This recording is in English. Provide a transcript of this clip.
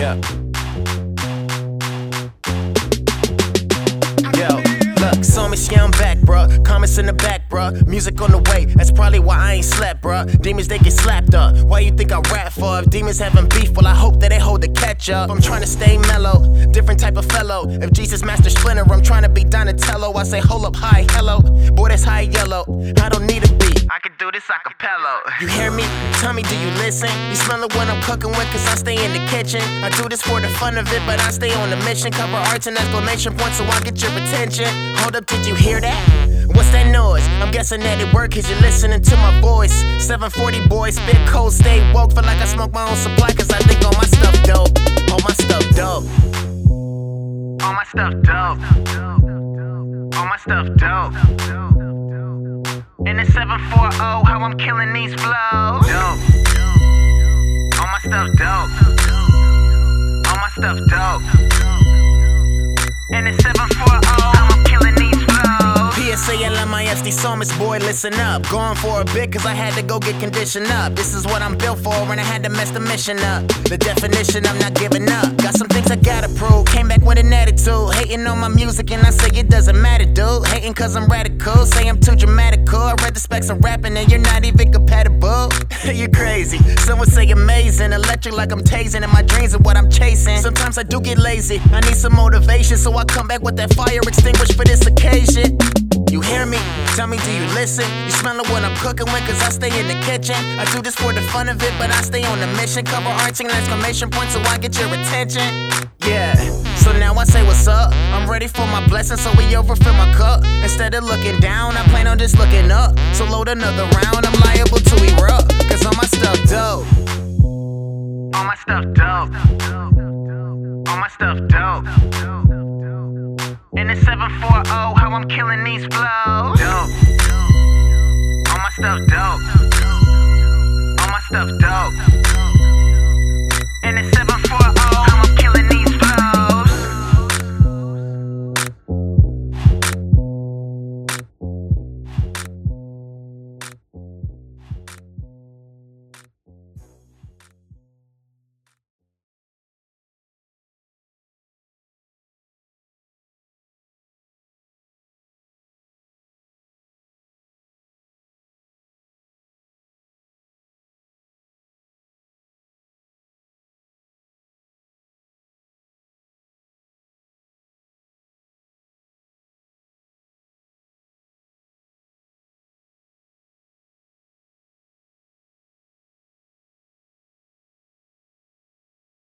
Yeah. Saw me, yeah, I'm back, bruh. Comments in the back, bruh. Music on the way, that's probably why I ain't slept, bruh. Demons, they get slapped up. Why you think I rap for? If demons having beef, well, I hope that they hold the catch up. I'm trying to stay mellow, different type of fellow. If Jesus Master Splinter, I'm trying to be Donatello. I say, hold up, hi, hello. Boy, that's high yellow. I don't need a beat. Do this a cappella. You hear me? Tell me, do you listen? You smell it when I'm cooking with, cause I stay in the kitchen. I do this for the fun of it, but I stay on the mission. Cover arts and exclamation points so I get your attention. Hold up, did you hear that? What's that noise? I'm guessing that it work cause you're listening to my voice. 740 boys, spit cold, stay woke. Feel like I smoke my own supply cause I think all my stuff dope. All my stuff dope. All my stuff dope. All my stuff dope. The 740, how I'm killing these flows. Dope. All my stuff dope. All my stuff dope. In the 740, how I'm killing these flows. PSA LMISD Psalmist, boy, listen up. Going for a bit, cause I had to go get conditioned up. This is what I'm built for, and I had to mess the mission up. The definition, I'm not giving up. Got some things I Hating on my music, and I say it doesn't matter, dude. Hating cause I'm radical. Say I'm too dramatical. I read the specs of rapping, and you're not even compatible. you're crazy. Some would say amazing. Electric like I'm tasing, and my dreams are what I'm chasing. Sometimes I do get lazy. I need some motivation, so I come back with that fire extinguished for this occasion. You hear me? Tell me, do you listen? You smell what I'm cooking with, cause I stay in the kitchen. I do this for the fun of it, but I stay on the mission. Cover arching and exclamation points so I get your attention. Yeah, so now I say what's up. I'm ready for my blessing, so we overfill my cup. Instead of looking down, I plan on just looking up. So load another round, I'm liable to erupt. Cause all my stuff dope. All my stuff dope. All my stuff dope. In the 740, how I'm killing these flows. Dope. All my stuff dope. All my stuff dope.